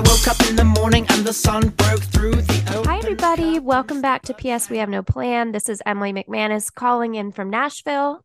I woke up in the morning and the sun broke through the Hi, everybody. Welcome back to PS We Have No Plan. This is Emily McManus calling in from Nashville.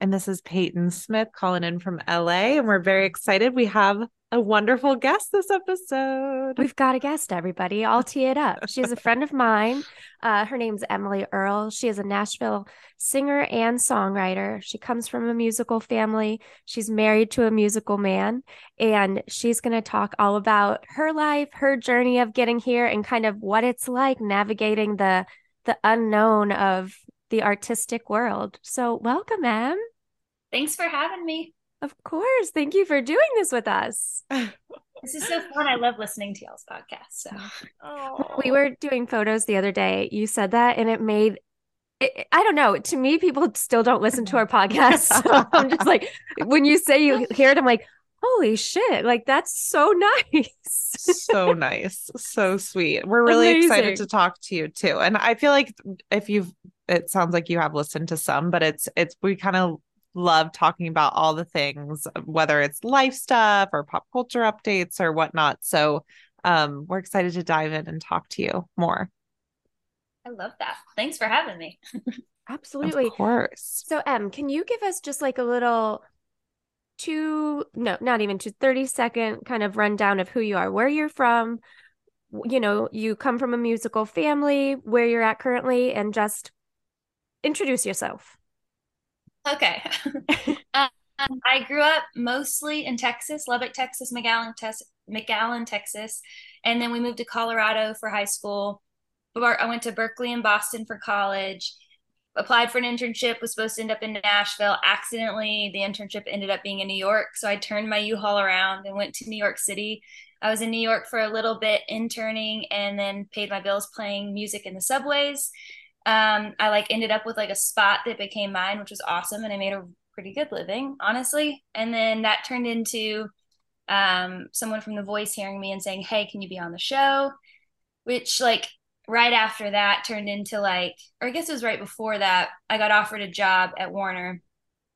And this is Peyton Smith calling in from LA. And we're very excited. We have a wonderful guest this episode. We've got a guest, everybody. I'll tee it up. She's a friend of mine. Uh, her name's Emily Earle. She is a Nashville singer and songwriter. She comes from a musical family. She's married to a musical man. And she's going to talk all about her life, her journey of getting here, and kind of what it's like navigating the the unknown of the artistic world. So, welcome, Em. Thanks for having me. Of course. Thank you for doing this with us. This is so fun. I love listening to y'all's podcast. So we were doing photos the other day. You said that, and it made it, I don't know. To me, people still don't listen to our podcast. So I'm just like, when you say you hear it, I'm like, holy shit! Like that's so nice. so nice, so sweet. We're really Amazing. excited to talk to you too. And I feel like if you've, it sounds like you have listened to some, but it's it's we kind of love talking about all the things, whether it's life stuff or pop culture updates or whatnot. So um, we're excited to dive in and talk to you more. I love that. Thanks for having me. Absolutely. Of course. So, Em, can you give us just like a little two, no, not even two, 30 second kind of rundown of who you are, where you're from? You know, you come from a musical family, where you're at currently, and just introduce yourself. Okay. um, I grew up mostly in Texas, Lubbock, Texas, McAllen, McAllen, Texas, and then we moved to Colorado for high school. I went to Berklee and Boston for college. Applied for an internship, was supposed to end up in Nashville. Accidentally, the internship ended up being in New York. So I turned my U-Haul around and went to New York City. I was in New York for a little bit interning and then paid my bills playing music in the subways um, I like ended up with like a spot that became mine, which was awesome, and I made a pretty good living, honestly. And then that turned into um, someone from The Voice hearing me and saying, "Hey, can you be on the show?" Which like right after that turned into like, or I guess it was right before that, I got offered a job at Warner,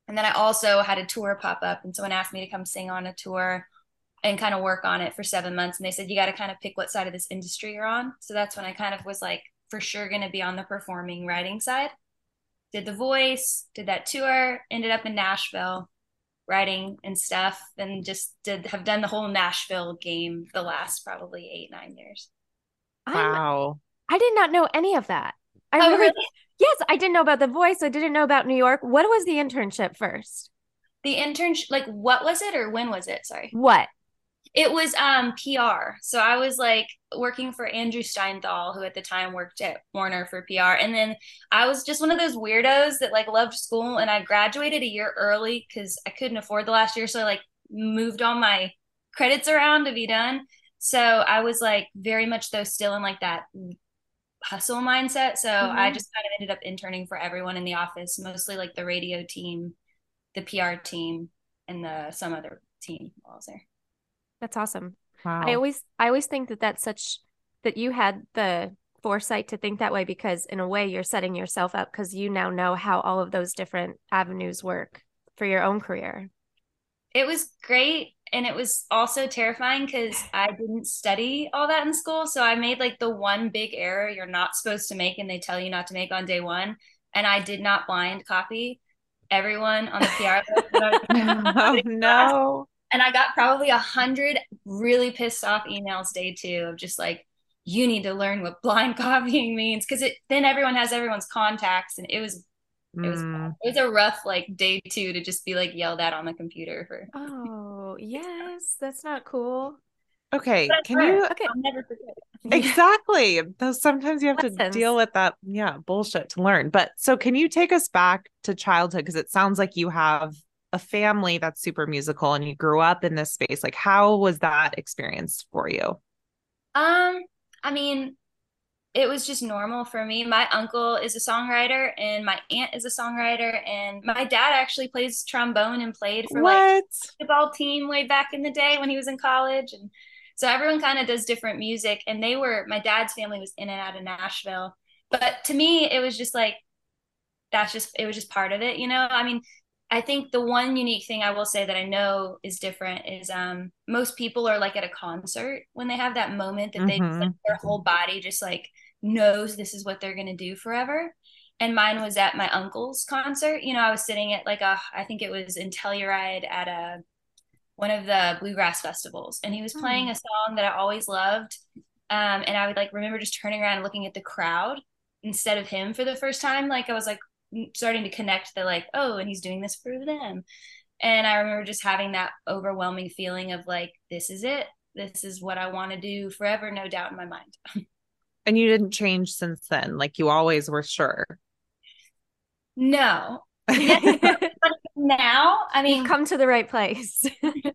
and then I also had a tour pop up, and someone asked me to come sing on a tour and kind of work on it for seven months. And they said, you got to kind of pick what side of this industry you're on. So that's when I kind of was like, for sure going to be on the performing writing side. Did the voice, did that tour, ended up in Nashville writing and stuff, and just did have done the whole Nashville game the last probably eight, nine years. Wow. I'm, I did not know any of that. I oh, really, really? Yes, I didn't know about the voice. I didn't know about New York. What was the internship first? The internship, like, what was it or when was it? Sorry. What? It was um PR. So I was like working for Andrew Steinthal, who at the time worked at Warner for PR. And then I was just one of those weirdos that like loved school and I graduated a year early because I couldn't afford the last year. So I like moved all my credits around to be done. So I was like very much though still in like that hustle mindset. So mm-hmm. I just kind of ended up interning for everyone in the office, mostly like the radio team, the PR team, and the some other team while I was there. That's awesome. Wow. I always I always think that that's such that you had the foresight to think that way because in a way you're setting yourself up because you now know how all of those different avenues work for your own career. It was great and it was also terrifying because I didn't study all that in school. So I made like the one big error you're not supposed to make and they tell you not to make on day one. And I did not blind copy everyone on the PR list. oh no and I got probably a hundred really pissed off emails day two of just like, you need to learn what blind copying means. Because it then everyone has everyone's contacts and it was it was mm. it was a rough like day two to just be like yelled at on the computer for oh yes. That's not cool. Okay can you okay. I'll never forget. Exactly. Though sometimes you have to deal with that yeah bullshit to learn. But so can you take us back to childhood? Because it sounds like you have a family that's super musical and you grew up in this space like how was that experience for you? Um i mean it was just normal for me. My uncle is a songwriter and my aunt is a songwriter and my dad actually plays trombone and played for what? like the ball team way back in the day when he was in college and so everyone kind of does different music and they were my dad's family was in and out of nashville. But to me it was just like that's just it was just part of it you know? I mean I think the one unique thing I will say that I know is different is um most people are like at a concert when they have that moment that they Mhm. like, their whole body just like knows this is what they're gonna do forever. And mine was at my uncle's concert. You know, I was sitting at like a I think it was in Telluride at a one of the bluegrass festivals, and he was playing a song that I always loved. Um, and I would like remember just turning around and looking at the crowd instead of him for the first time. Like I was like starting to connect the like, oh, and he's doing this for them. And I remember just having that overwhelming feeling of like, this is it. This is what I want to do forever, no doubt in my mind. And you didn't change since then. Like you always were sure. No. now, I mean, You've come to the right place.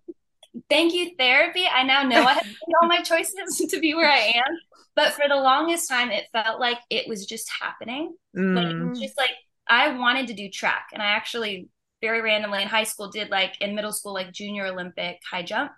thank you, therapy. I now know I have made all my choices to be where I am. But for the longest time, it felt like it was just happening. Mm. was just like I wanted to do track, and I actually very randomly in high school did like in middle school like junior Olympic high jump,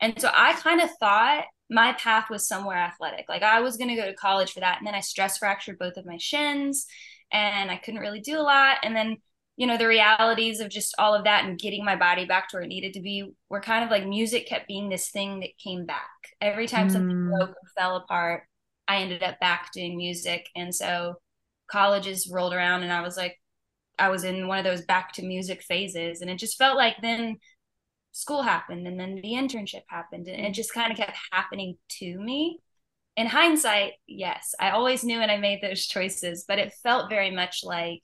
and so I kind of thought my path was somewhere athletic. Like I was going to go to college for that, and then I stress fractured both of my shins, and I couldn't really do a lot. And then you know the realities of just all of that and getting my body back to where it needed to be were kind of like music kept being this thing that came back every time something Mm. broke or fell apart i ended up back doing music and so colleges rolled around and i was like i was in one of those back to music phases and it just felt like then school happened and then the internship happened and it just kind of kept happening to me in hindsight yes i always knew and i made those choices but it felt very much like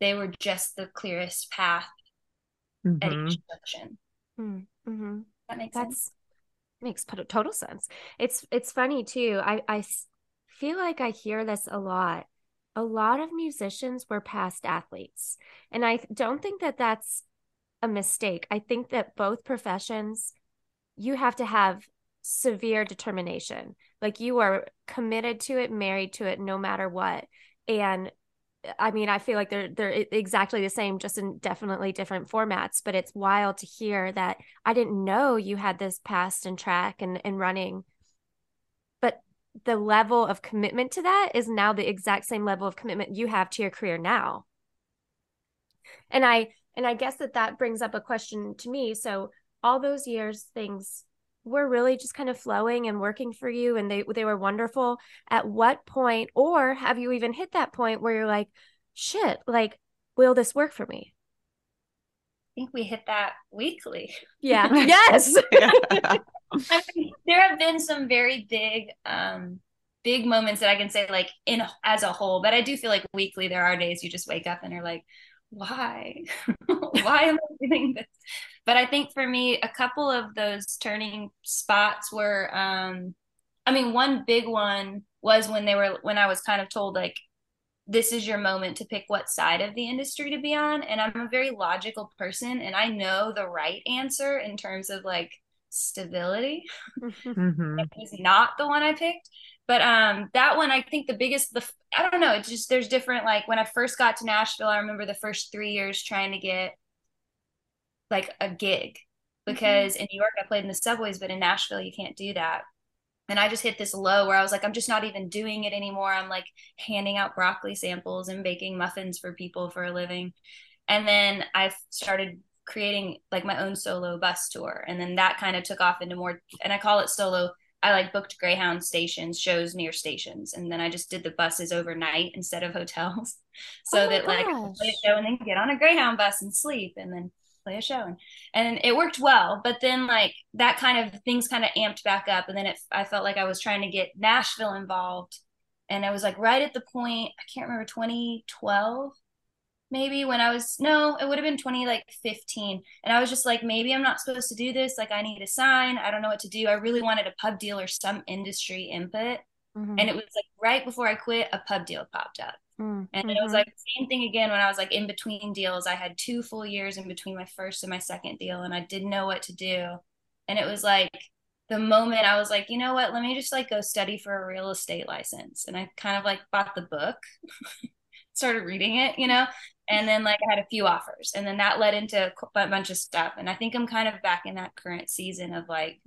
they were just the clearest path at Mhm. each junction. mm-hmm. That makes sense. Makes total sense. It's it's funny too. I I feel like I hear this a lot. A lot of musicians were past athletes, and I don't think that that's a mistake. I think that both professions, you have to have severe determination. Like you are committed to it, married to it, no matter what. And I mean, I feel like they're they're exactly the same, just in definitely different formats. But it's wild to hear that I didn't know you had this past in track and and running. But the level of commitment to that is now the exact same level of commitment you have to your career now. And I and I guess that that brings up a question to me. So all those years, things were really just kind of flowing and working for you, and they they were wonderful. At what point, or have you even hit that point where you're like, shit, like, will this work for me? I think we hit that weekly. Yeah. yes. Mean, there have been some very big, um, big moments that I can say like in as a whole, but I do feel like weekly there are days you just wake up and you're like, why? why am I doing this? But I think for me, a couple of those turning spots were, um, I mean, one big one was when they were when I was kind of told like this is your moment to pick what side of the industry to be on and i'm a very logical person and i know the right answer in terms of like stability Mhm. it was not the one i picked but um that one i think the biggest the i don't know it's just there's different like when i first got to nashville i remember the first three years trying to get like a gig because in new york i played in the subways but in nashville you can't do that and I just hit this low where I was like, I'm just not even doing it anymore. I'm like handing out broccoli samples and baking muffins for people for a living. And then I started creating like my own solo bus tour. And then that kind of took off into more, and I call it solo. I like booked Greyhound stations, shows near stations. And then I just did the buses overnight instead of hotels. so Oh that like I play a show and then get on a Greyhound bus and sleep and then play a show and, and it worked well but then like that kind of things kind of amped back up and then it i felt like i was trying to get nashville involved and i was like right at the point i can't remember 2012 maybe when i was no it would have been 20 like 15 and i was just like maybe i'm not supposed to do this like i need a sign i don't know what to do i really wanted a pub deal or some industry input Mhm. and it was like right before i quit a pub deal popped up Mm, and it was mhm. like the same thing again when I was like in between deals. I had two full years in between my first and my second deal, and I didn't know what to do. And it was like the moment I was like, you know what, let me just like go study for a real estate license. And I kind of like bought the book, started reading it, you know, and then like I had a few offers. And then that led into a bunch of stuff. And I think I'm kind of back in that current season of like,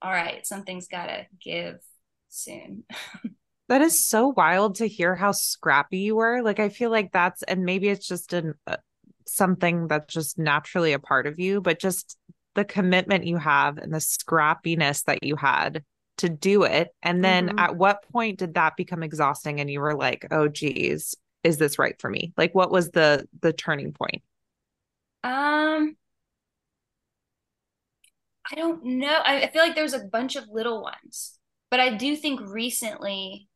all right, something's got to give soon. That is so wild to hear how scrappy you were. Like I feel like that's and maybe it's just an uh, something that's just naturally a part of you, but just the commitment you have and the scrappiness that you had to do it. And then mm-hmm. at what point did that become exhausting and you were like, "Oh geez, is this right for me?" Like what was the the turning point? Um I don't know. I, I feel like there's a bunch of little ones, but I do think recently,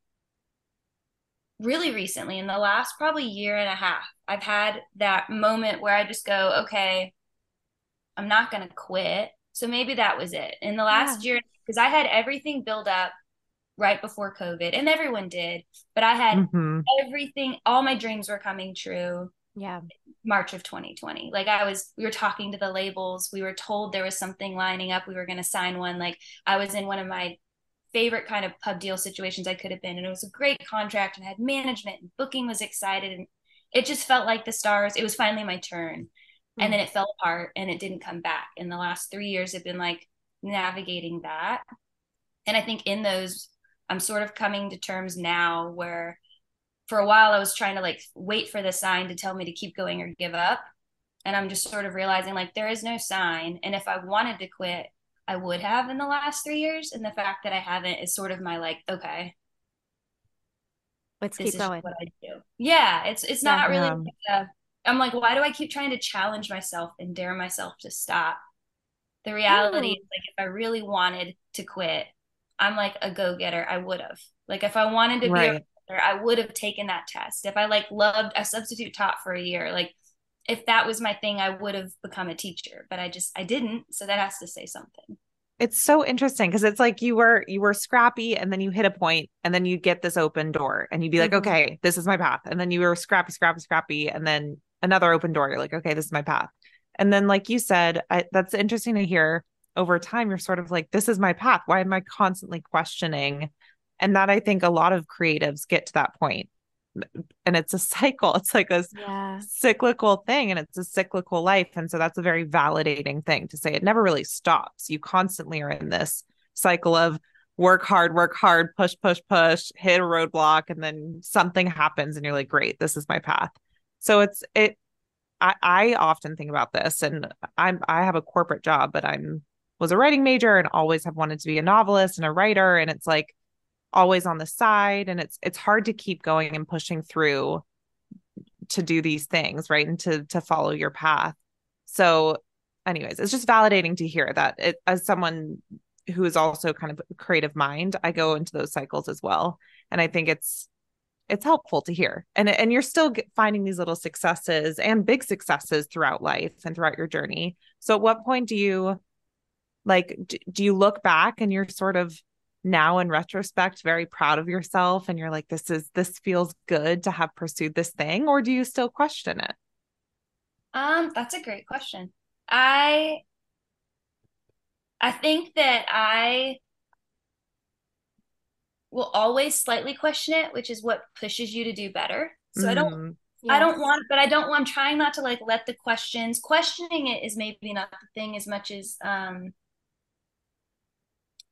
really recently, in the last probably year and a half, I've had that moment where I just go, okay, I'm not going to quit. So maybe that was it. In the last yeah. year, because I had everything build up right before COVID, and everyone did, but I had mm-hmm. everything, all my dreams were coming true. Yeah. March of 2020. Like I was, we were talking to the labels. We were told there was something lining up. We were going to sign one. Like I was in one of my favorite kind of pub deal situations I could have been. And it was a great contract and had management and booking was excited. And it just felt like the stars. It was finally my turn. Mm-hmm. And then it fell apart and it didn't come back. And the last three years have been like navigating that. And I think in those, I'm sort of coming to terms now where for a while I was trying to like wait for the sign to tell me to keep going or give up. And I'm just sort of realizing like there is no sign. And if I wanted to quit, I would have in the last three years. And the fact that I haven't is sort of my like, okay. Let's keep going. What I do. Yeah. It's it's yeah, not really um, a, I'm like, why do I keep trying to challenge myself and dare myself to stop? The reality Ooh. is like if I really wanted to quit, I'm like a go-getter. I would have. Like if I wanted to right. be I would have taken that test. If I like loved a substitute taught for a year, like if that was my thing, I would have become a teacher, but I just I didn't. So that has to say something. It's so interesting because it's like you were you were scrappy and then you hit a point and then you get this open door and you'd be like, mm-hmm. okay, this is my path. And then you were scrappy, scrappy, scrappy, and then another open door. You're like, okay, this is my path. And then, like you said, I, that's interesting to hear. Over time, you're sort of like, this is my path. Why am I constantly questioning and that I think a lot of creatives get to that. And it's a cycle. It's like a yeah. cyclical thing and it's a cyclical life. And so that's a very validating thing to say. It never really stops. You constantly are in this cycle of work hard, work hard, push, push, push, hit a roadblock, and then something happens and you're like, great, this is my path. So it's it I, I often think about this and I'm I have a corporate job, but I'm was a writing major and always have wanted to be a novelist and a writer. And it's like always on the side and it's it's hard to keep going and pushing through to do these things right and to to follow your path so anyways it's just validating to hear that it as someone who is also kind of creative mind i go into those cycles as well and i think it's it's helpful to hear and and you're still finding these little successes and big successes throughout life and throughout your journey so at what point do you like do you look back and you're sort of now in retrospect very proud of yourself and you're like this is this feels good to have pursued this thing or do you still question it um that's a great question i i think that i will always slightly question it which is what pushes you to do better so mm-hmm. i don't yes. I don't want but i don't i'm trying not to like let the questions questioning it is maybe not the thing as much as um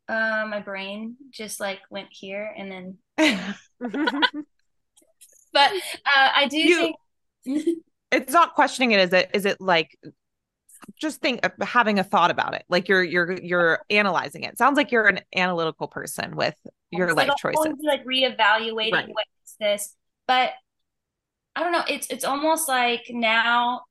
uh, my brain just like went here and then. but uh, I do you, think it's not questioning it. Is it? Is it like just think having a thought about it? Like you're you're you're analyzing it. Sounds like you're an analytical person with your life like choices. like reevaluating right. what is this, but I don't know. It's it's almost like now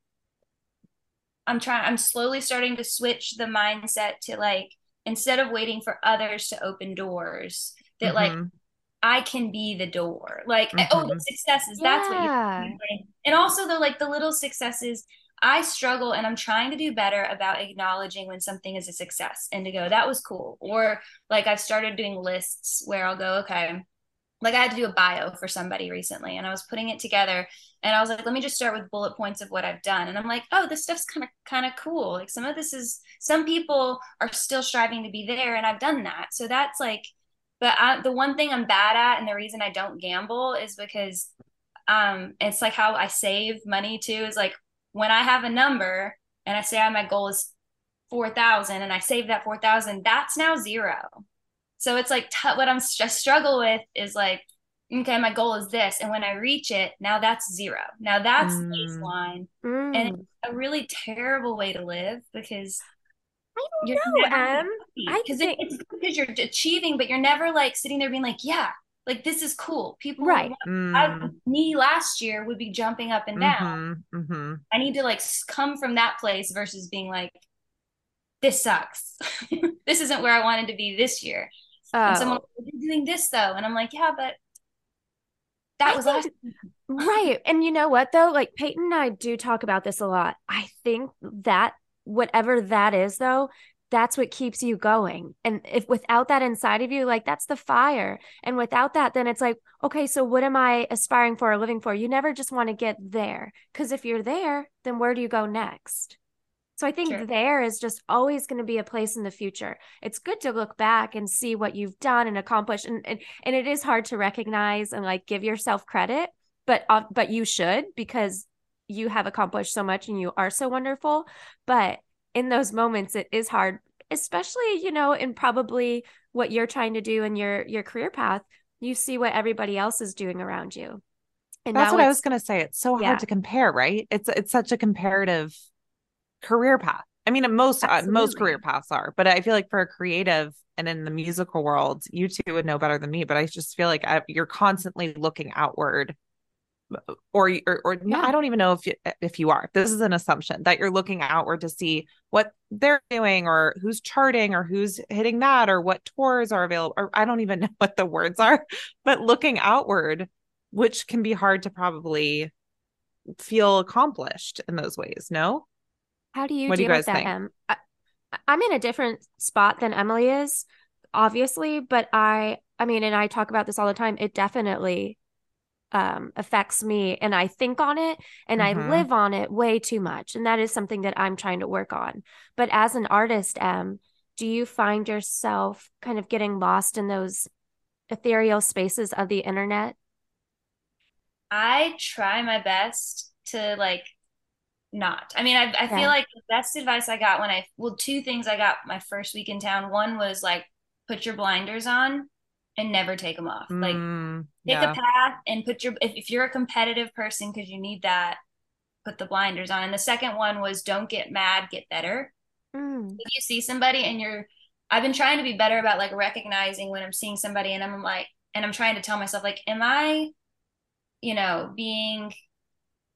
I'm trying. I'm slowly starting to switch the mindset to like instead of waiting for others to open doors that mm-hmm. like I can be the door. Like, mm-hmm. oh, the successes, yeah. that's what you're. And also the like the little successes, I struggle and I'm trying to do better about acknowledging when something is a success and to go, that was cool. Or like I've started doing lists where I'll go, okay, like I had to do a bio for somebody recently and I was putting it together and I was like, let me just start with bullet points of what I've done. And I'm like, oh, this stuff's kind of kind of cool. Like some of this is some people are still striving to be there and I've done that. So that's like but I, the one thing I'm bad at and the reason I don't gamble is because um it's like how I save money too is like when I have a number and I say oh, my goal is 4,000 and I save that 4,000, that's now zero. So it's like t- what I'm just struggle with is like okay, my goal is this. And when I reach it, now that's zero. Now that's Mm. baseline. Mm. And it's a really terrible way to live because I don't you're know, never Em. I because think- it's because you're achieving, but you're never like sitting there being like, yeah, like this is cool. People, Right. I, Mm. me last year would be jumping up and down. Mhm, mhm. I need to like come from that place versus being like, this sucks. this isn't where I wanted to be this year. And someone, Oh. You're doing this though, and I'm like, yeah, but that I was think- last. right. And you know what though? Like Peyton and I do talk about this a lot. I think that whatever that is though, that's what keeps you going. And if without that inside of you, like that's the fire. And without that, then it's like, okay, so what am I aspiring for or living for? You never just want to get there. Because if you're there, then where do you go next? So I think Sure. there is just always going to be a place in the future. It's good to look back and see what you've done and accomplished, and and, and it is hard to recognize and like give yourself credit, but uh, but you should because you have accomplished so much and you are so wonderful. But in those moments, it is hard, especially you know, in probably what you're trying to do in your your career path. You see what everybody else is doing around you, and That's what I was going to say. It's so Yeah. hard to compare, right? It's it's such a comparative career path. I mean, most uh, most career paths are, but I feel like for a creative and in the musical world, you two would know better than me. But I just feel like I, you're constantly looking outward, uh, or you- or, or no, Yeah. I don't even know if you, uh, if you are. This is an assumption that you're looking outward to see what they're doing, or who's charting, or who's hitting that, or what tours are available. Or I don't even know what the words are, but looking outward, which can be hard to probably feel accomplished in those ways. No. How do you What do deal you with that, think? Em? I, I'm in a different spot than Emily is, obviously, but I, I mean, and I talk about this all the time. It definitely um, affects me, and I think on it, and I Mhm. live on it way too much, and that is something that I'm trying to work on. But as an artist, Em, do you find yourself kind of getting lost in those ethereal spaces of the internet? I try my best to like not. I mean, I I Yeah. feel like the best advice I got when I well, two things I got my first week in town. One was like put your blinders on and never take them off. Like Mm, take yeah. a path and put your if, if you're a competitive person because you need that, put the blinders on. And the second one was don't get mad, get better. Mm, If you see somebody and you're I've been trying to be better about like recognizing when I'm seeing somebody and I'm like and I'm trying to tell myself like am I you know being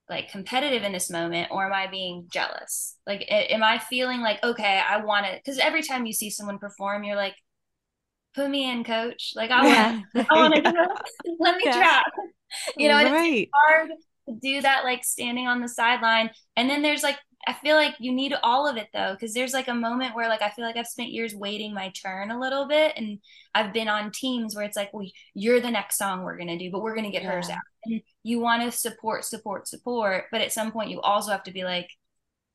like competitive in this moment or am I being jealous? Like am I feeling like okay, I want it cuz every time you see someone perform you're like put me in coach. Like I want yeah. I want to Yeah. Let me Yeah. try. You know, and it's hard to do that like standing on the sideline and then there's like i feel like you need all of it though because there's like a moment where like i feel like i've spent years waiting my turn a little bit and i've been on teams where it's like well you're the next song we're going to do but we're going to get hers out. And you want to support support support but at some point you also have to be like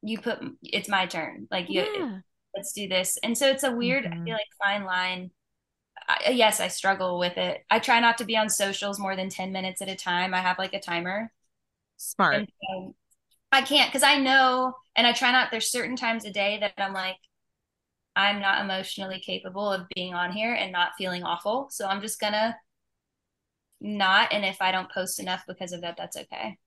you put it's my turn. Like you Yeah. let's do this. And so it's a weird i Mhm. feel like fine line. I, yes i struggle with it. I try not to be on socials more than 10 minutes at a time. I have like a timer. Smart. so I can't because I know, and I try not. There's certain times a day that I'm like, I'm not emotionally capable of being on here and not feeling awful. So I'm just gonna not. And if I don't post enough because of that, that's okay.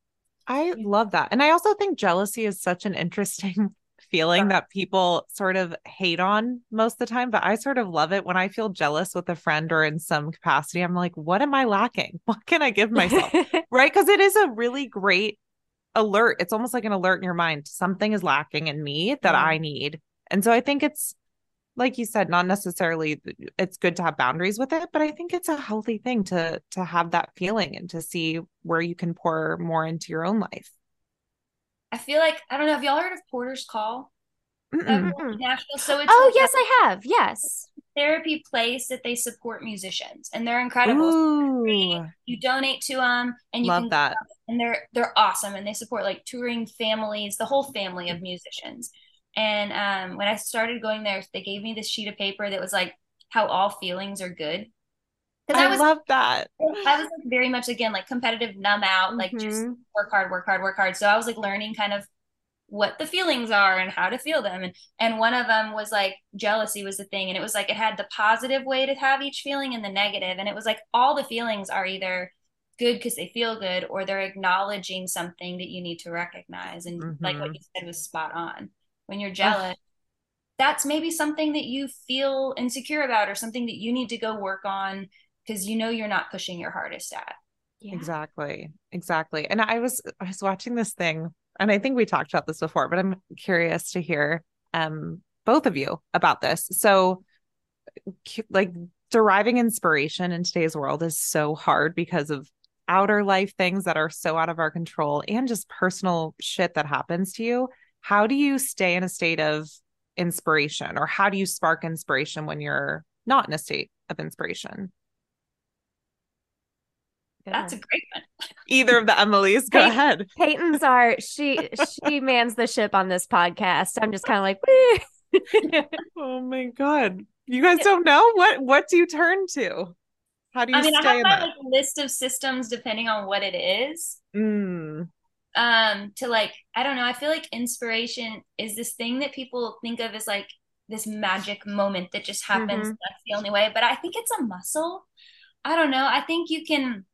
I love that. And I also think jealousy is such an interesting feeling that people sort of hate on most of the time, but I sort of love it when I feel jealous with a friend or in some capacity. I'm like, what am I lacking? What can I give myself? right? Because it is a really great alert. It's almost like an alert in your mind. Something is lacking in me that Yeah. I need. And so I think it's like you said, not necessarily it's good to have boundaries with it, but I think it's a healthy thing to to have that feeling and to see where you can pour more into your own life. I feel like I don't know. Have y'all heard of Porter's Call? Nashville. So it's oh like yes, a I have. Yes. therapy place that they support musicians, and they're incredible. Ooh, You donate to them, and you love can that. And they're they're awesome and they support like touring families the whole family of musicians. And um when i started going there they gave me this sheet of paper that was like how all feelings are good. Because I, I, was love that. i was like very much again like competitive numb out like just Mhm. work hard work hard work hard. So i was like learning kind of what the feelings are and how to feel them. And and one of them was like jealousy was the thing and it was like it had the positive way to have each feeling and the negative. And it was like all the feelings are either good because they feel good or they're acknowledging something that you need to recognize and mm-hmm. like what mm-hmm. you said was spot on when you're jealous that's maybe something that you feel insecure about or something that you need to go work on because you know you're not pushing your hardest at yeah. exactly exactly and i was i was watching this thing and i think we talked about this before but i'm curious to hear um both of you about this so like deriving inspiration in today's world is so hard because of outer life things that are so out of our control and just personal shit that happens to you. How do you stay in a state of inspiration or how do you spark inspiration when you're not in a state of inspiration? That's a great one. Either of the Emily's, go Pey- ahead. Peyton's are she she mans the ship on this podcast. I'm just kind of like, oh my god, you guys don't know what what do you turn to? How do you I mean, I have my like, list of systems depending on what it is. Mm. Um, to like, I don't know. I feel like inspiration is this thing that people think of as like this magic moment that just happens. Mm-hmm. That's the only way. But I think it's a muscle. I don't know. I think you can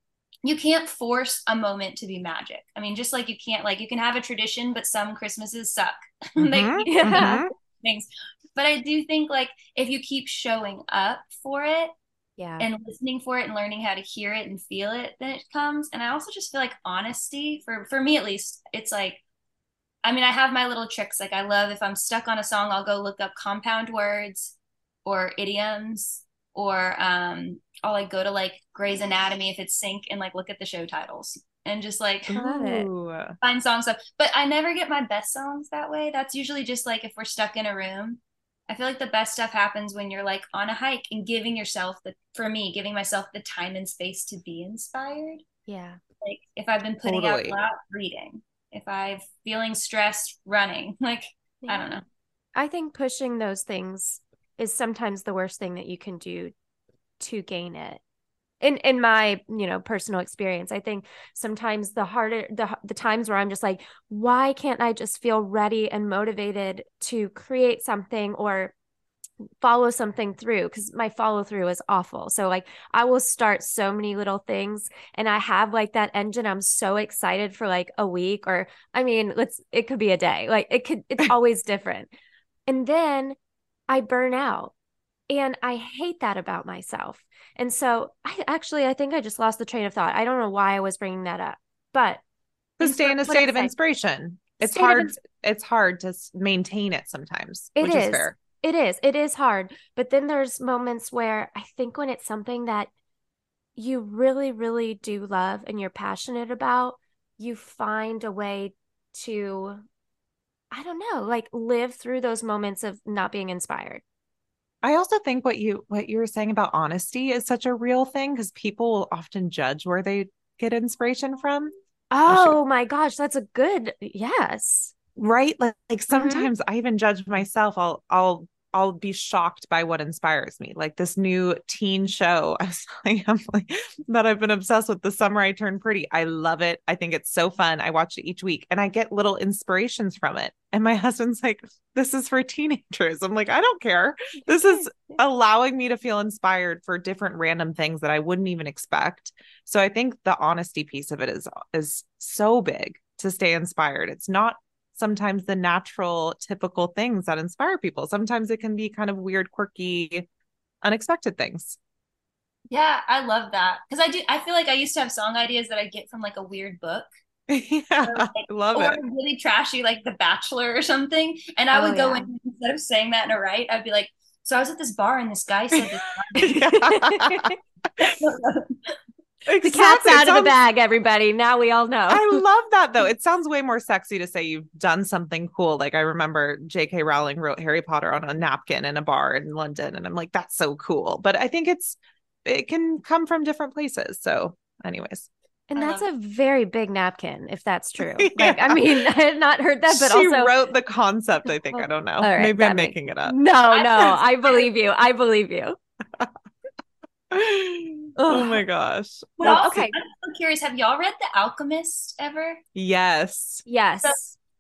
you can't force a moment to be magic. I mean, just like you can't like you can have a tradition, but some Christmases suck. Mm-hmm. like, yeah. Mm-hmm. things. But I do think like if you keep showing up for it, yeah. and listening for it and learning how to hear it and feel it then it comes. And i also just feel like honesty for for me at least it's like i mean i have my little tricks. Like i love if i'm stuck on a song i'll go look up compound words or idioms or um i'll like go to like Grey's Anatomy if it's sync and like look at the show titles and just like find songs up. But i never get my best songs that way. That's usually just like if we're stuck in a room I feel like the best stuff happens when you're like on a hike and giving yourself the for me, giving myself the time and space to be inspired. Yeah. Like if I've been putting totally. out a lot, reading. If I'm feeling stressed, running. Like yeah. I don't know. I think pushing those things is sometimes the worst thing that you can do to gain it in in my you know personal experience i think sometimes the harder the the times where i'm just like why can't i just feel ready and motivated to create something or follow something through because my follow through is awful. So like I will start so many little things and I have like that engine. I'm so excited for like a week or I mean, let's it could be a day. Like it could it's always different. And then I burn out. And I hate that about myself. And so I actually, I think I just lost the train of thought. I don't know why I was bringing that up, but to stay in a state of inspiration. It's hard. Ins- it's hard to maintain it sometimes. It is. is it is. It is hard. But then there's moments where I think when it's something that you really, really do love and you're passionate about, you find a way to, I don't know, like live through those moments of not being inspired. I also think what you what you were saying about honesty is such a real thing because people will often judge where they get inspiration from. Oh my gosh, that's a good yes. Right? Like, like mm-hmm. sometimes mm-hmm. I even judge myself. I'll I'll I'll be shocked by what inspires me. Like this new teen show I was telling that I've been obsessed with. The summer I turned pretty. I love it. I think it's so fun. I watch it each week and I get little inspirations from it. And my husband's like, this is for teenagers. I'm like, I don't care. This is allowing me to feel inspired for different random things that I wouldn't even expect. So I think the honesty piece of it is is so big to stay inspired. It's not sometimes the natural, typical things that inspire people. Sometimes it can be kind of weird, quirky, unexpected things. Yeah, I love that because I do. I feel like I used to have song ideas that I get from like a weird book. yeah, like, I love or it. really trashy, like The Bachelor or something. And I oh, would go yeah. in instead of saying that in a right, I'd be like, "So I was at this bar and this guy said this." Exactly. The cat's out sounds, of the bag, everybody. Now we all know. I love that though. It sounds way more sexy to say you've done something cool. Like I remember J.K. Rowling wrote Harry Potter on a napkin in a bar in London, and I'm like, that's so cool. But I think it's it can come from different places. So, anyways. And that's a very big napkin, if that's true. yeah. Like, I mean, I had not heard that, but she also wrote the concept. I think oh, I don't know. Right, Maybe I'm making it up. No, no, I believe you. I believe you. Oh my gosh. Well, okay. I'm so curious. Have y'all read The Alchemist ever? Yes. Yes. So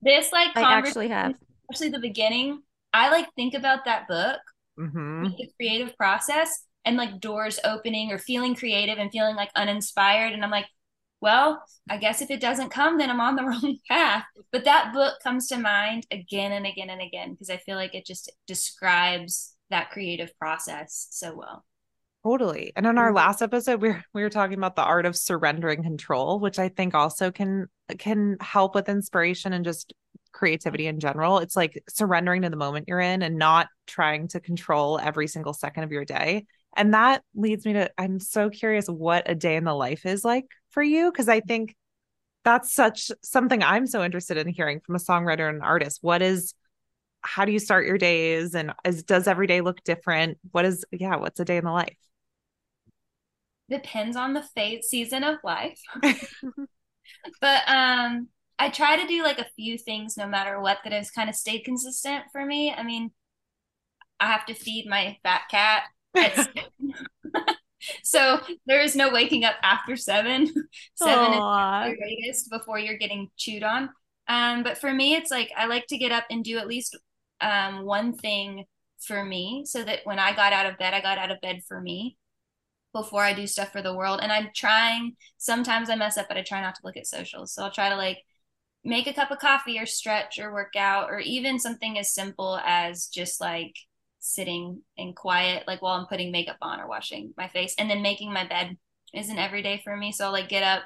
this like I actually have. Especially the beginning. I like think about that book, mm-hmm. the creative process, and like doors opening or feeling creative and feeling like uninspired. And I'm like, well, I guess if it doesn't come, then I'm on the wrong path. But that book comes to mind again and again and again because I feel like it just describes that creative process so well. Totally. And in our Mm-hmm. last episode, we were, we were talking about the art of surrendering control, which I think also can can help with inspiration and just creativity in general. It's like surrendering to the moment you're in and not trying to control every single second of your day. And that leads me to I'm so curious what a day in the life is like for you because I think that's such something I'm so interested in hearing from a songwriter and an artist. What is how do you start your days and is does every day look different? What is yeah, what's a day in the life? Depends on the phase season of life. but um I try to do like a few things no matter what that has kind of stayed consistent for me. I mean, I have to feed my fat cat at so there is no waking up after seven. seven Aw. is the latest before you're getting chewed on. Um, but for me, it's like I like to get up and do at least um one thing for me so that when I got out of bed, I got out of bed for me before I do stuff for the world. And I'm trying, sometimes I mess up, but I try not to look at socials. So I'll try to like make a cup of coffee or stretch or work out, or even something as simple as just like sitting in quiet, like while I'm putting makeup on or washing my face. And then making my bed isn't every day for me. So I'll like get up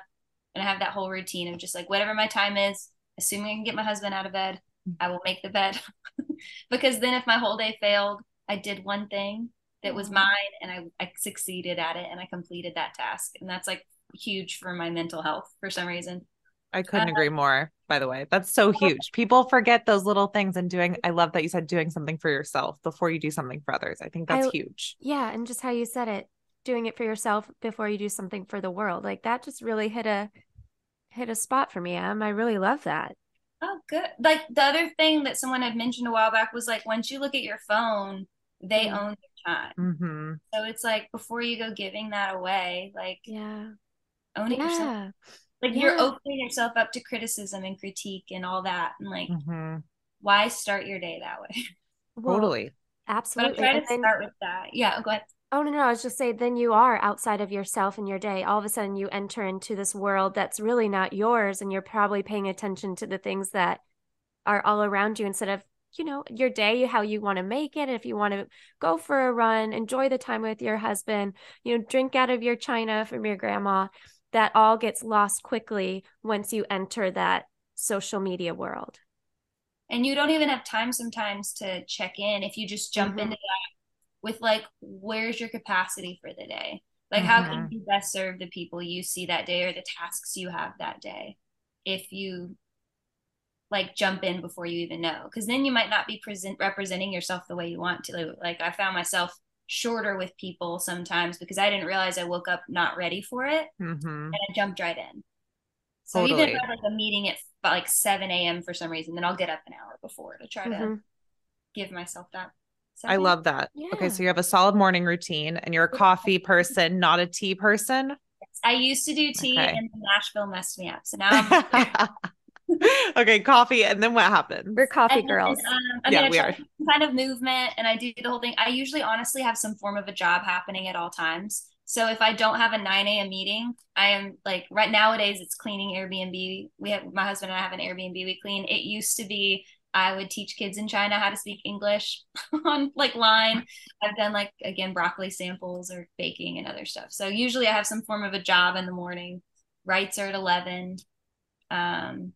and I have that whole routine of just like whatever my time is, assuming I can get my husband out of bed, I will make the bed. because then if my whole day failed, I did one thing that was mine and I, I succeeded at it and I completed that task. And that's like huge for my mental health for some reason. I couldn't agree more, by the way. That's so huge. People forget those little things and doing I love that you said doing something for yourself before you do something for others. I think that's I- huge. Yeah, and just how you said it, doing it for yourself before you do something for the world. Like that just really hit a hit a spot for me, Em. I really love that. Oh, good. Like the other thing that someone had mentioned a while back was like once you look at your phone, they Mhm. own your time. hmm So it's like before you go giving that away, like Yeah. own it yourself. Yeah. Like you're opening yourself up to criticism and critique and all that. And like, hmm why start your day that way? Well, Totally. But I'm Absolutely. trying to then- start with that. Yeah, go ahead. Oh no, no, I was just saying then you are outside of yourself and your day. All of a sudden you enter into this world that's really not yours and you're probably paying attention to the things that are all around you instead of, you know, your day, how you want to make it. If you want to go for a run, enjoy the time with your husband, you know, drink out of your china from your grandma. That all gets lost quickly once you enter that social media world. And you don't even have time sometimes to check in if you just jump Mhm. into that with like, where's your capacity for the day? Like, how Mhm. can you best serve the people you see that day or the tasks you have that day? If you like jump in before you even know, because then you might not be present representing yourself the way you want to. Like, I found myself shorter with people sometimes because I didn't realize I woke up not ready for it hmm and I jumped right in. So even if I have like a meeting at like 7 a.m. for some reason, then I'll get up an hour before to try to Mhm. give myself that. I love that. Okay, so you have a solid morning routine and you're a coffee person, not a tea person. I used to do tea Okay. and Nashville messed me up. So now I'm okay, coffee. And then what happens? We're coffee And then, girls. Um, I Yeah, mean, we are. kind of movement and I do the whole thing. I usually honestly have some form of a job happening at all times. So if I don't have a 9 a.m. meeting, I am like right nowadays it's cleaning Airbnb. We have my husband and I have an Airbnb we clean. It used to be I would teach kids in China how to speak English on like line. I've done like again broccoli samples or baking and other stuff. So usually I have some form of a job in the morning. Writes are at 11. Um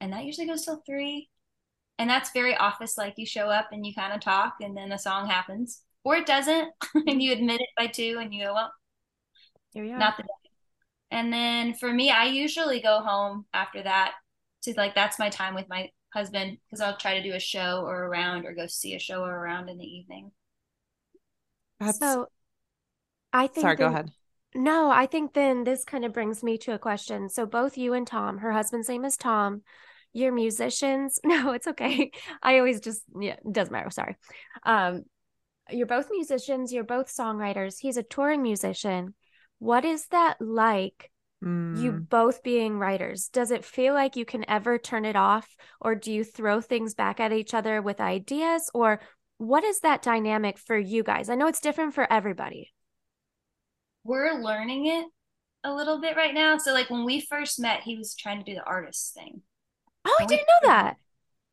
and that usually goes till 3 and that's very office like you show up and you kind of talk and then a song happens or it doesn't and you admit it by two and you go well Here we are. not the day and then for me i usually go home after that to like that's my time with my husband because i'll try to do a show or around or go see a show or around in the evening That's so I think sorry, go ahead. No, I think then this kind of brings me to a question. So both you and Tom, her husband's name is Tom, you're musicians. No, it's okay. I always just yeah, it doesn't matter. Sorry. Um, you're both musicians, you're both songwriters. He's a touring musician. What is that like? You Mm, both being writers. Does it feel like you can ever turn it off, or do you throw things back at each other with ideas, or what is that dynamic for you guys? I know it's different for everybody. we're learning it a little bit right now. So like when we first met, he was trying to do the artist thing. Oh, I didn't know that.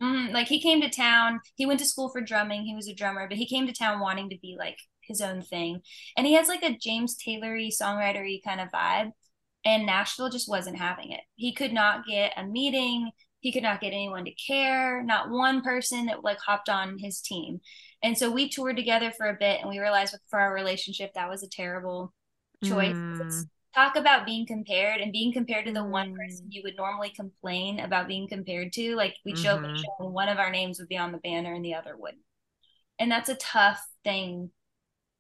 Mm-hmm. Like he came to town. He went to school for drumming. He was a drummer, but he came to town wanting to be like his own thing. And he has like a James Taylory songwritery kind of vibe. And Nashville just wasn't having it. He could not get a meeting. He could not get anyone to care. Not one person that like hopped on his team. And so we toured together for a bit, and we realized for our relationship that was a terrible choice. Mm talk about being compared and being compared to the one person mm. you would normally complain about being compared to. Like we'd show mm-hmm. up show and one of our names would be on the banner and the other wouldn't. And that's a tough thing.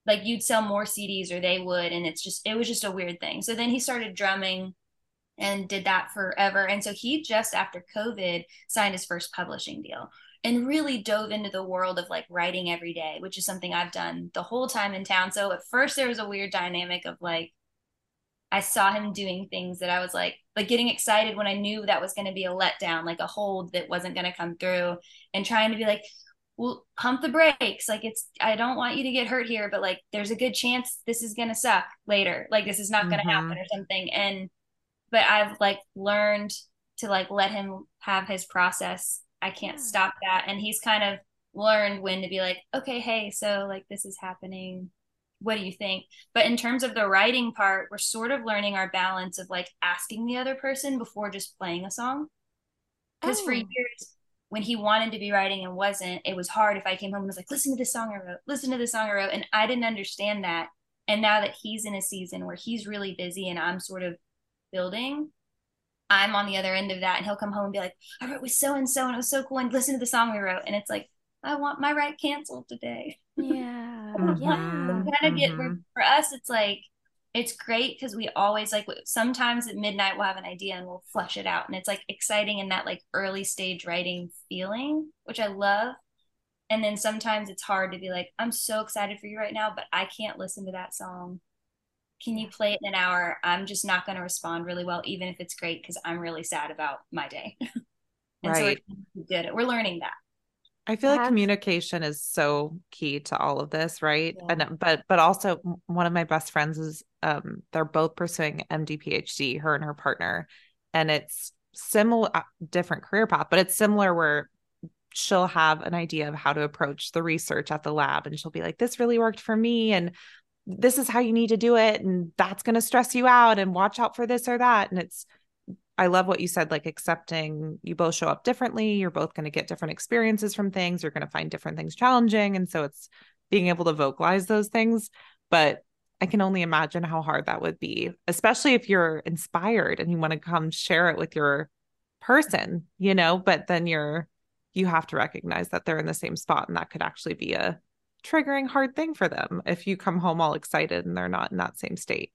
Like you'd sell more CDs or they would, and it's just it was just a weird thing. So then he started drumming and did that forever. And so he just after COVID signed his first publishing deal and really dove into the world of like writing every day, which is something I've done the whole time in town. So at first there was a weird dynamic of like I saw him doing things that I was like, like getting excited when I knew that was going to be a letdown, like a hold that wasn't going to come through, and trying to be like, well, pump the brakes. Like it's, I don't want you to get hurt here, but like there's a good chance this is going to suck later. Like this is not going to mm-hmm. happen or something. And, but I've like learned to like let him have his process. I can't yeah. stop that. And he's kind of learned when to be like, okay, hey, so like this is happening what do you think? But in terms of the writing part we're sort of learning our balance of like asking the other person before just playing a song. Because oh. for years when he wanted to be writing and wasn't it was hard if i came home and was like listen to this song i wrote listen to this song i wrote and i didn't understand that. And now that he's in a season where he's really busy and i'm sort of building i'm on the other end of that and he'll come home and be like i wrote with so and so and it was so cool and listen to the song we wrote. And it's like i want my write canceled today. Yeah mm-hmm. yeah kind of get mm-hmm. for us it's like it's great because we always like sometimes at midnight we'll have an idea and we'll flesh it out and it's like exciting in that like early stage writing feeling which i love and then sometimes it's hard to be like i'm so excited for you right now but i can't listen to that song can you play it in an hour i'm just not going to respond really well even if it's great because i'm really sad about my day and right. so we're good we're learning that I feel like communication is so key to all of this, right? Yeah. And but but also one of my best friends is um they're both pursuing MD PhD, her and her partner, and it's similar uh, different career path, but it's similar where she'll have an idea of how to approach the research at the lab and she'll be like this really worked for me and this is how you need to do it and that's going to stress you out and watch out for this or that and it's I love what you said, like accepting you both show up differently. You're both going to get different experiences from things. You're going to find different things challenging. And so it's being able to vocalize those things. But I can only imagine how hard that would be, especially if you're inspired and you want to come share it with your person, you know, but then you're, you have to recognize that they're in the same spot and that could actually be a triggering hard thing for them if you come home all excited and they're not in that same state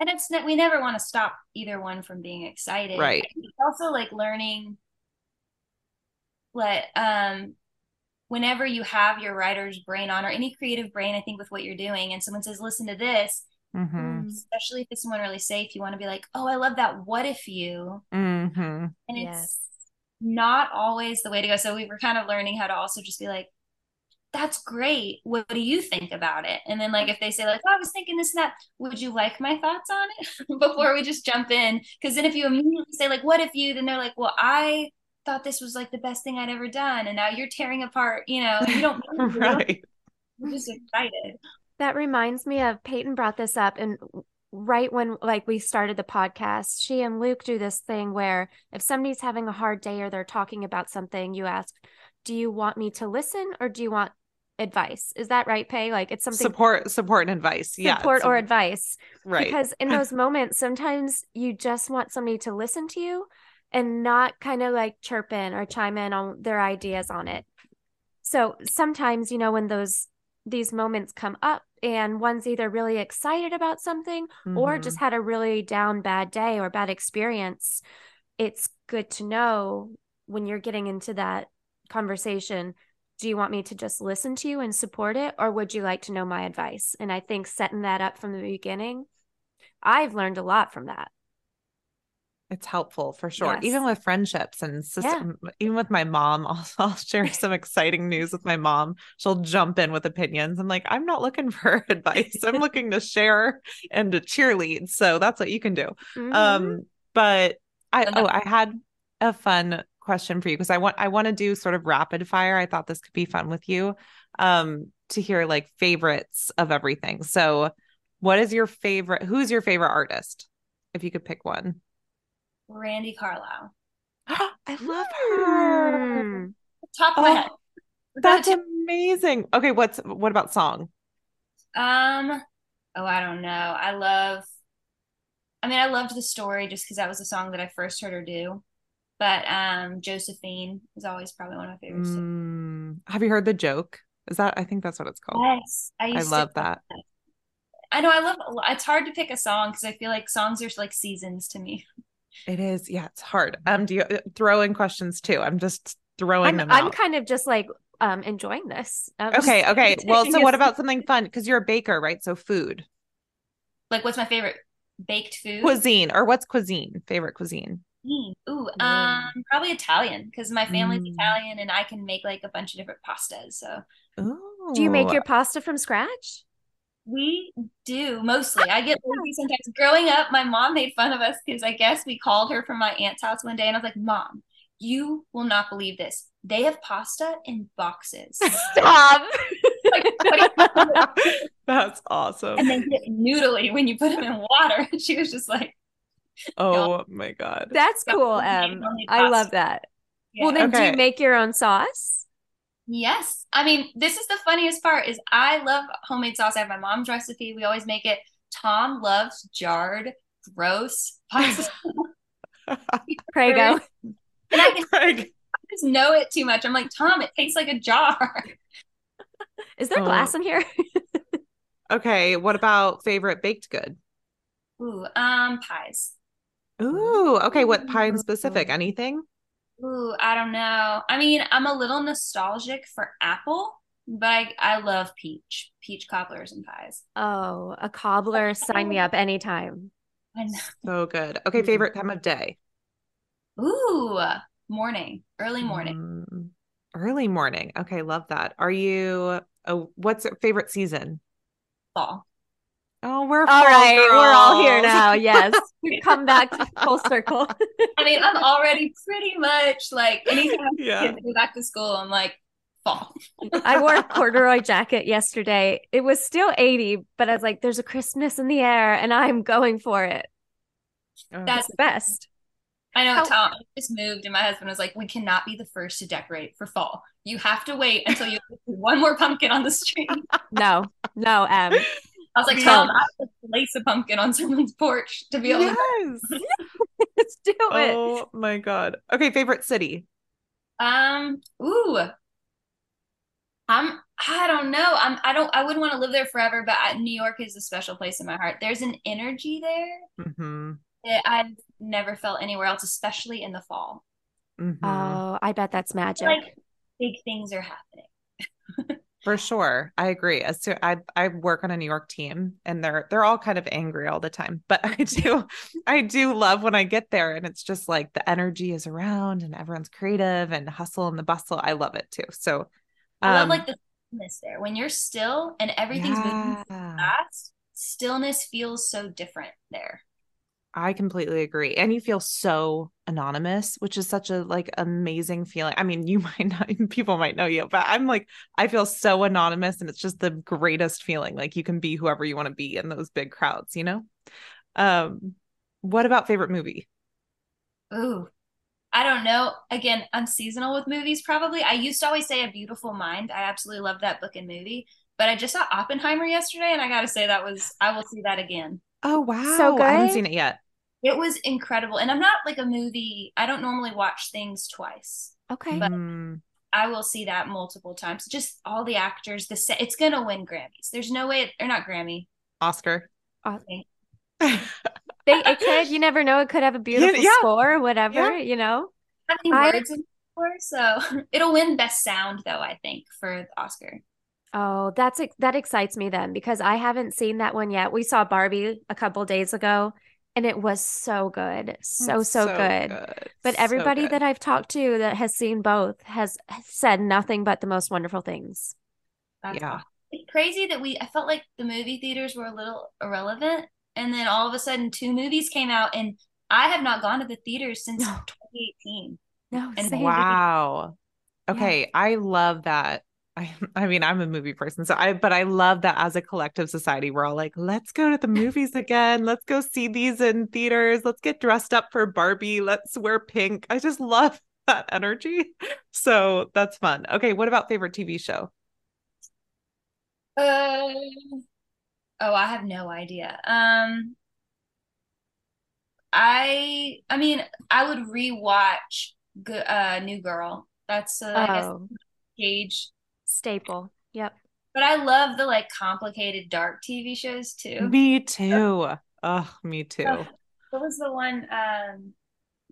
and it's we never want to stop either one from being excited right it's also like learning let um whenever you have your writer's brain on or any creative brain i think with what you're doing and someone says listen to this mm-hmm. especially if it's someone really safe you want to be like oh i love that what if you mm-hmm. and it's yes. not always the way to go so we were kind of learning how to also just be like that's great. What do you think about it? And then like if they say like, oh, I was thinking this and that, would you like my thoughts on it before we just jump in? Because then if you immediately say like, what if you? Then they're like, well, I thought this was like the best thing I'd ever done, and now you're tearing apart. You know, you don't. right. You're just excited. That reminds me of Peyton brought this up and right when like we started the podcast she and luke do this thing where if somebody's having a hard day or they're talking about something you ask do you want me to listen or do you want advice. Is that right, Pay? Like it's something support, support and advice. Yeah. Support or advice. Right. Because in those moments, sometimes you just want somebody to listen to you and not kind of like chirp in or chime in on their ideas on it. So sometimes, you know, when those these moments come up and one's either really excited about something mm-hmm. or just had a really down bad day or bad experience, it's good to know when you're getting into that conversation do you want me to just listen to you and support it or would you like to know my advice and i think setting that up from the beginning i've learned a lot from that it's helpful for sure. Yes. Even with friendships and sis- Yeah. even with my mom, I'll, I'll share some exciting news with my mom. She'll jump in with opinions. I'm like, I'm not looking for advice. I'm looking to share and to cheerlead. So that's what you can do. Mhm. Um, but I oh, I had a fun question for you because I want I want to do sort of rapid fire. I thought this could be fun with you. Um, to hear like favorites of everything. So, what is your favorite? Who's your favorite artist? If you could pick one. Brandi Carlile. I love her. Mm. Top of my Oh, head. That's amazing. Okay, what's what about song? Um, oh, I don't know. I love, I mean, I loved the story just because that was the song that I first heard her do. But um, Josephine is always probably one of my favorites. Mm, have you heard the joke? Is that I think that's what it's called. Yes, I I to- love that. I know I love. It's hard to pick a song because I feel like songs are like seasons to me. It is. Yeah, it's hard. Um, do you uh, throw in questions too? I'm just throwing I'm, them I'm out. kind of just like um enjoying this. I'm Okay, okay. Well, so what about something fun? Because you're a baker, right? So food, Like, what's my favorite baked food? cuisine, or what's cuisine? Favorite cuisine? Ooh, um, probably Italian because my family's Mm. Italian and I can make like a bunch of different pastas. So Ooh. Do you make your pasta from scratch? we do mostly. I get lazy sometimes. Growing up, my mom made fun of us because I guess we called her from my aunt's house one day and I was like, Mom, you will not believe this. They have pasta in boxes. Stop. like, what do you- That's awesome. and they get noodly when you put them in water. And she was just like, oh my god. That's Yeah, cool, we Em. I love that. yeah. Well, then do you make your own sauce? Yes. I mean, this is the funniest part is I love homemade sauce. I have my mom's recipe. We always make it. Tom loves jarred, gross pasta. Prego. and I can Craig. just know it too much. I'm like, Tom, it tastes like a jar. Is there Oh. glass in here? Okay, what about favorite baked good? Ooh, um, pies. Ooh, okay. What pine specific? Anything? Ooh, I don't know. I mean, I'm a little nostalgic for apple, but I, I love peach, peach cobblers and pies. Oh, a cobbler. Sign me up anytime. I know. So good. Okay, Mhm. favorite time of day? Ooh, morning, early morning. Mm, early morning. Okay, love that. Are you? Oh, what's your favorite season? Fall. Oh, we're All fall right, we're all here now. Yes, we come back to full circle. I mean, I'm already pretty much like anytime yeah. kids go back to school, I'm like, fall. I wore a corduroy jacket yesterday. It was still 80, but I was like, there's a Christmas in the air and I'm going for it. Oh, That's It's the best. I know How- Tom just moved, and my husband was like, "We cannot be the first to decorate for fall. You have to wait until you put one more pumpkin on the street." No, no, um, I was like, Yeah. "Tom, I have to place a pumpkin on someone's porch to be able to." yes. let's do it. Oh my god. Okay, favorite city. Um, ooh, I'm. I don't know. I'm. I don't. I wouldn't want to live there forever, but I, New York is a special place in my heart. There's an energy there Mm-hmm. that I've never felt anywhere else, especially in the fall. Mm-hmm. Oh, I bet that's magic. Like big things are happening. For sure. I agree. As soon I I work on a New York team and they're they're all kind of angry all the time. But I do I do love when I get there and it's just like the energy is around and everyone's creative and hustle and the bustle. I love it too. So I love um, like the stillness there when you're still and everything's moving fast. Stillness feels so different there. I completely agree. And you feel so anonymous, which is such a like amazing feeling. I mean, you might not people might know you, but I'm like I feel so anonymous and it's just the greatest feeling. Like you can be whoever you want to be in those big crowds, you know? Um what about favorite movie? Ooh, I don't know. Again, I'm seasonal with movies probably. I used to always say A Beautiful Mind. I absolutely love that book and movie. But I just saw Oppenheimer yesterday and I gotta say that was I will see that again. Oh wow. So good. I haven't seen it yet. It was incredible. And I'm not like a movie, I don't normally watch things twice. okay. But- Mm, I will see that multiple times. Just all the actors, the set, it's gonna win Grammys. There's no way, it, or not Grammy. Oscar. They, it could, you never know. It could have a beautiful yeah. score, whatever, Yeah. you know? How many I- words in for? So it'll win Best Sound though, I think, for the Oscar. Oh, that's that excites me then because I haven't seen that one yet. We saw Barbie a couple days ago and it was so good so so, so good. good. but everybody so good. that i've talked to that has seen both has said nothing but the most wonderful things That's yeah it's crazy that we i felt like the movie theaters were a little irrelevant and then all of a sudden two movies came out and i have not gone to the theaters since no. 2018 no and wow okay yeah. i love that I, I mean, I'm a movie person, so I, but I love that as a collective society, we're all like, let's go to the movies again. Let's go see these in theaters. Let's get dressed up for Barbie. Let's wear pink. I just love that energy. So that's fun. Okay. What about favorite TV show? Uh, oh, I have no idea. Um, I, I mean, I would rewatch uh, New Girl. That's, uh, I guess, oh. Cage staple. Yep. But I love the like complicated dark TV shows too. Me too. Oh, me too. Uh, what was the one um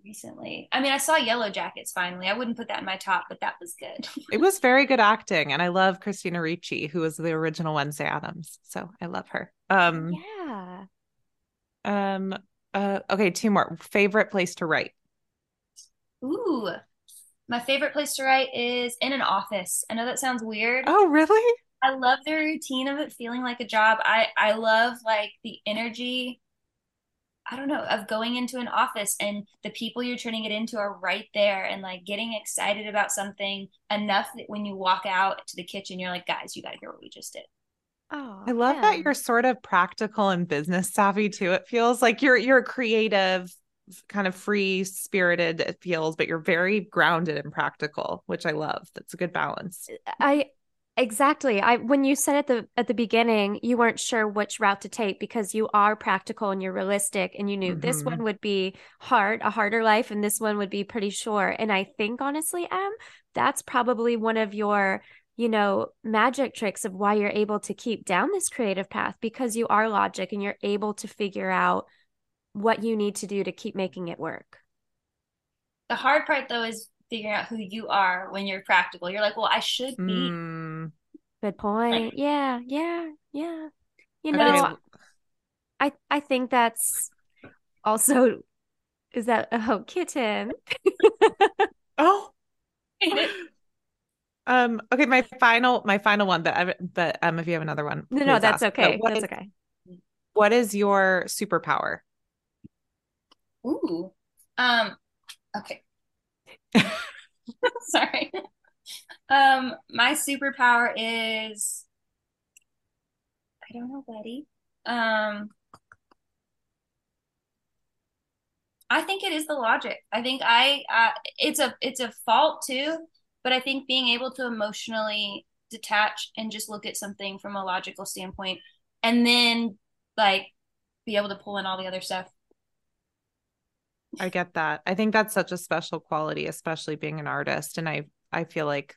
recently? I mean, I saw Yellowjackets finally. I wouldn't put that in my top, but that was good. it was very good acting, and I love Christina Ricci, who was the original Wednesday Addams. So I love her. Um Yeah. Um uh okay, two more. Favorite place to write. Ooh, my favorite place to write is in an office. I know that sounds weird. Oh, really? I love the routine of it feeling like a job. I I love like the energy I don't know, of going into an office and the people you're turning it into are right there and like getting excited about something enough that when you walk out to the kitchen, you're like, guys, you got to hear what we just did. Oh, I love that you're sort of practical and business savvy too. It feels like you're you're creative kind of free spirited it feels but you're very grounded and practical which i love. That's a good balance. I exactly. I when you said at the at the beginning you weren't sure which route to take because you are practical and you're realistic and you knew mm-hmm. this one would be hard a harder life and this one would be pretty sure and i think honestly em that's probably one of your you know magic tricks of why you're able to keep down this creative path because you are logic and you're able to figure out what you need to do to keep making it work. The hard part though is figuring out who you are when you're practical. You're like, well, I should be. Mm. Good point. Like, yeah, yeah, yeah. You know. I I think that's also is that oh kitten. oh. um okay my final my final one but I, but um if you have another one no no that's ask. okay that's is, okay what is your superpower Ooh. Um, okay. Sorry. Um, my superpower is I don't know, Betty. Um, I think it is the logic. I think I uh, it's a it's a fault too, but I think being able to emotionally detach and just look at something from a logical standpoint and then like be able to pull in all the other stuff I get that. I think that's such a special quality, especially being an artist. And I I feel like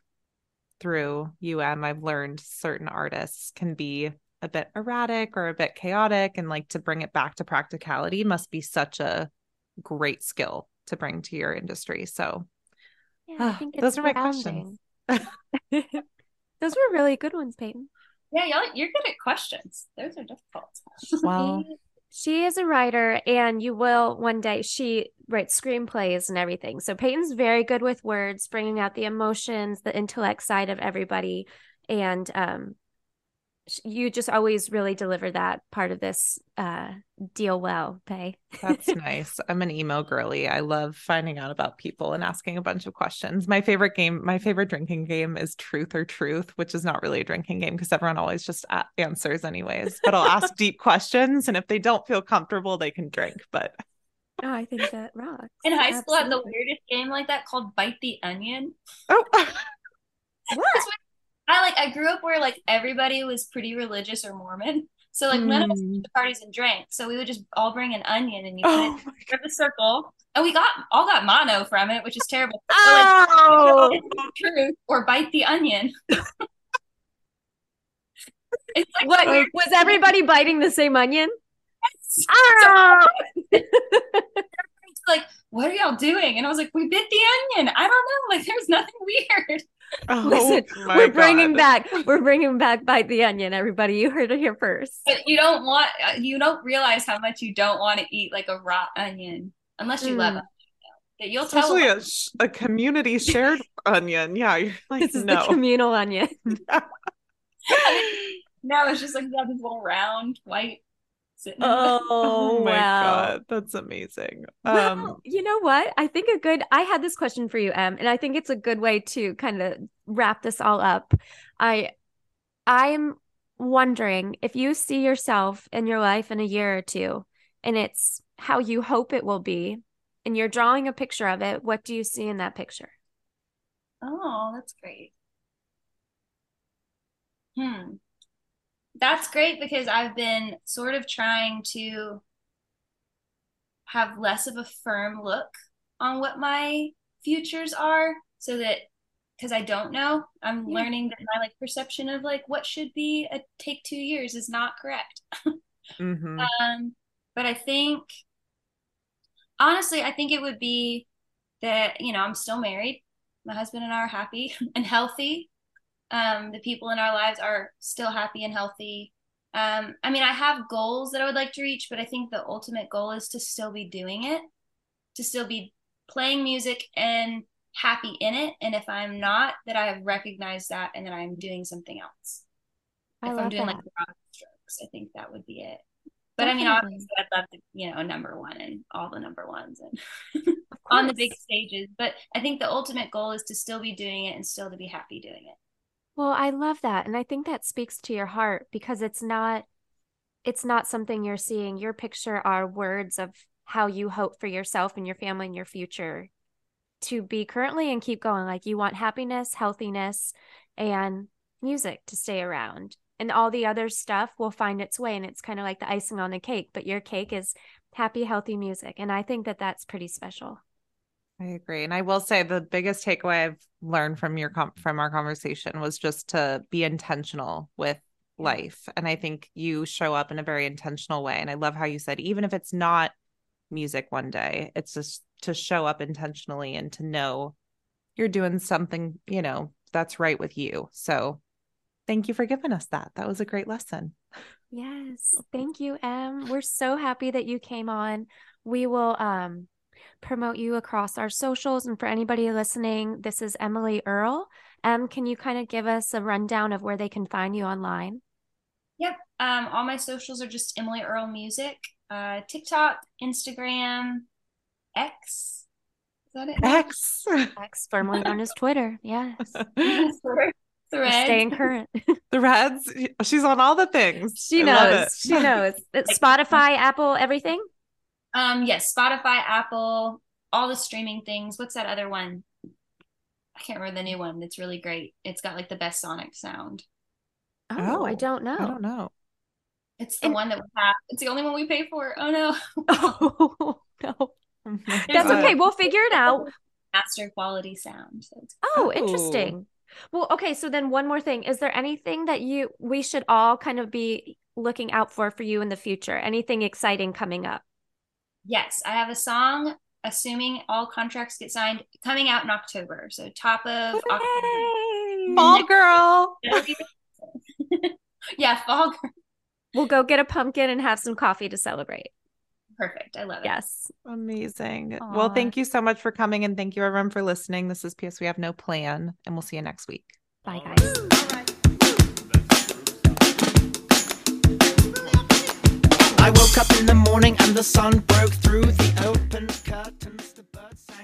through UM, I've learned certain artists can be a bit erratic or a bit chaotic, and like to bring it back to practicality must be such a great skill to bring to your industry. So, yeah, those are my questions. those were really good ones, Peyton. Yeah, y'all, you're good at questions. Those are difficult. Well, she is a writer, and you will one day. She writes screenplays and everything. So Peyton's very good with words, bringing out the emotions, the intellect side of everybody, and um, you just always really deliver that part of this uh, deal well, Pay. That's nice. I'm an emo girly. I love finding out about people and asking a bunch of questions. My favorite game, my favorite drinking game is Truth or Truth, which is not really a drinking game because everyone always just answers anyways. But I'll ask deep questions, and if they don't feel comfortable, they can drink. But oh, I think that rocks. In high Absolutely. school, I had the weirdest game like that called Bite the Onion. Oh. what? I like I grew up where like everybody was pretty religious or Mormon. So like mm. none of us went to hmm. parties and drank. So we would just all bring an onion and you oh put it in the circle. And we got all got mono from it, which is terrible. Oh. So, like, truth or bite the onion. it's like what was everybody biting the same onion? Yes. Oh. like, what are y'all doing? And I was like, we bit the onion. I don't know. Like, there's nothing weird. Oh, Listen, we're bringing God. back, we're bringing back bite the onion. Everybody, you heard it here first. But you don't want, uh, you don't realize how much you don't want to eat like a raw onion unless you mm. love it. You'll Especially tell a, a, community shared onion. Yeah, you're like, this is no. the communal onion. no, it's just like got this little round white Oh, oh, my wow. god, that's amazing. Well, um, you know what? I think a good. I had this question for you, Em, and I think it's a good way to kind of wrap this all up. I, I'm wondering if you see yourself in your life in a year or two, and it's how you hope it will be, and you're drawing a picture of it. What do you see in that picture? Oh, that's great. Hmm that's great because I've been sort of trying to have less of a firm look on what my futures are so that because I don't know, I'm yeah. learning that my like perception of like what should be a take two years is not correct. mm-hmm. Um, but I think honestly, I think it would be that you know I'm still married. My husband and I are happy and healthy um, the people in our lives are still happy and healthy. Um, I mean, I have goals that I would like to reach, but I think the ultimate goal is to still be doing it, to still be playing music and happy in it. And if I'm not, that I have recognized that and that I'm doing something else. I if I'm doing that. like broad strokes, I think that would be it. But Definitely. I mean, obviously, I'd love to, you know, number one and all the number ones and on the big stages. But I think the ultimate goal is to still be doing it and still to be happy doing it. Well, I love that. And I think that speaks to your heart because it's not it's not something you're seeing. Your picture are words of how you hope for yourself and your family and your future to be currently and keep going. Like you want happiness, healthiness, and music to stay around. And all the other stuff will find its way. And it's kind of like the icing on the cake. But your cake is happy, healthy music. And I think that that's pretty special. I agree. And I will say the biggest takeaway I've learned from your com- from our conversation was just to be intentional with life. And I think you show up in a very intentional way. And I love how you said even if it's not music one day, it's just to show up intentionally and to know you're doing something, you know, that's right with you. So thank you for giving us that. That was a great lesson. Yes. Thank you, Em. We're so happy that you came on. We will um promote you across our socials. And for anybody listening, this is Emily Earle. Um, can you kind of give us a rundown of where they can find you online? Yep. Um, all my socials are just Emily Earle Music, uh, TikTok, Instagram, X. Is that it? X. X, formerly known as Twitter. Yes. Threads. Staying current. Threads. She's on all the things. She knows. She knows. Spotify, Apple, everything. Um, yes, Spotify, Apple, all the streaming things. What's that other one? I can't remember the new one. That's really great. It's got like the best sonic sound. Oh, oh I don't know. I don't know. It's the and- one that we have. It's the only one we pay for. Oh no. oh no. That's okay. We'll figure it out. Master quality sound. So oh, interesting. Well, okay. So then, one more thing: is there anything that you we should all kind of be looking out for for you in the future? Anything exciting coming up? Yes, I have a song, assuming all contracts get signed, coming out in October. So top of October. Fall girl. yeah, fall girl. We'll go get a pumpkin and have some coffee to celebrate. Perfect. I love it. Yes. Amazing. Aww. Well, thank you so much for coming and thank you everyone for listening. This is PS We Have No Plan and we'll see you next week. Bye guys. I woke up in the morning and the sun broke through the open curtains.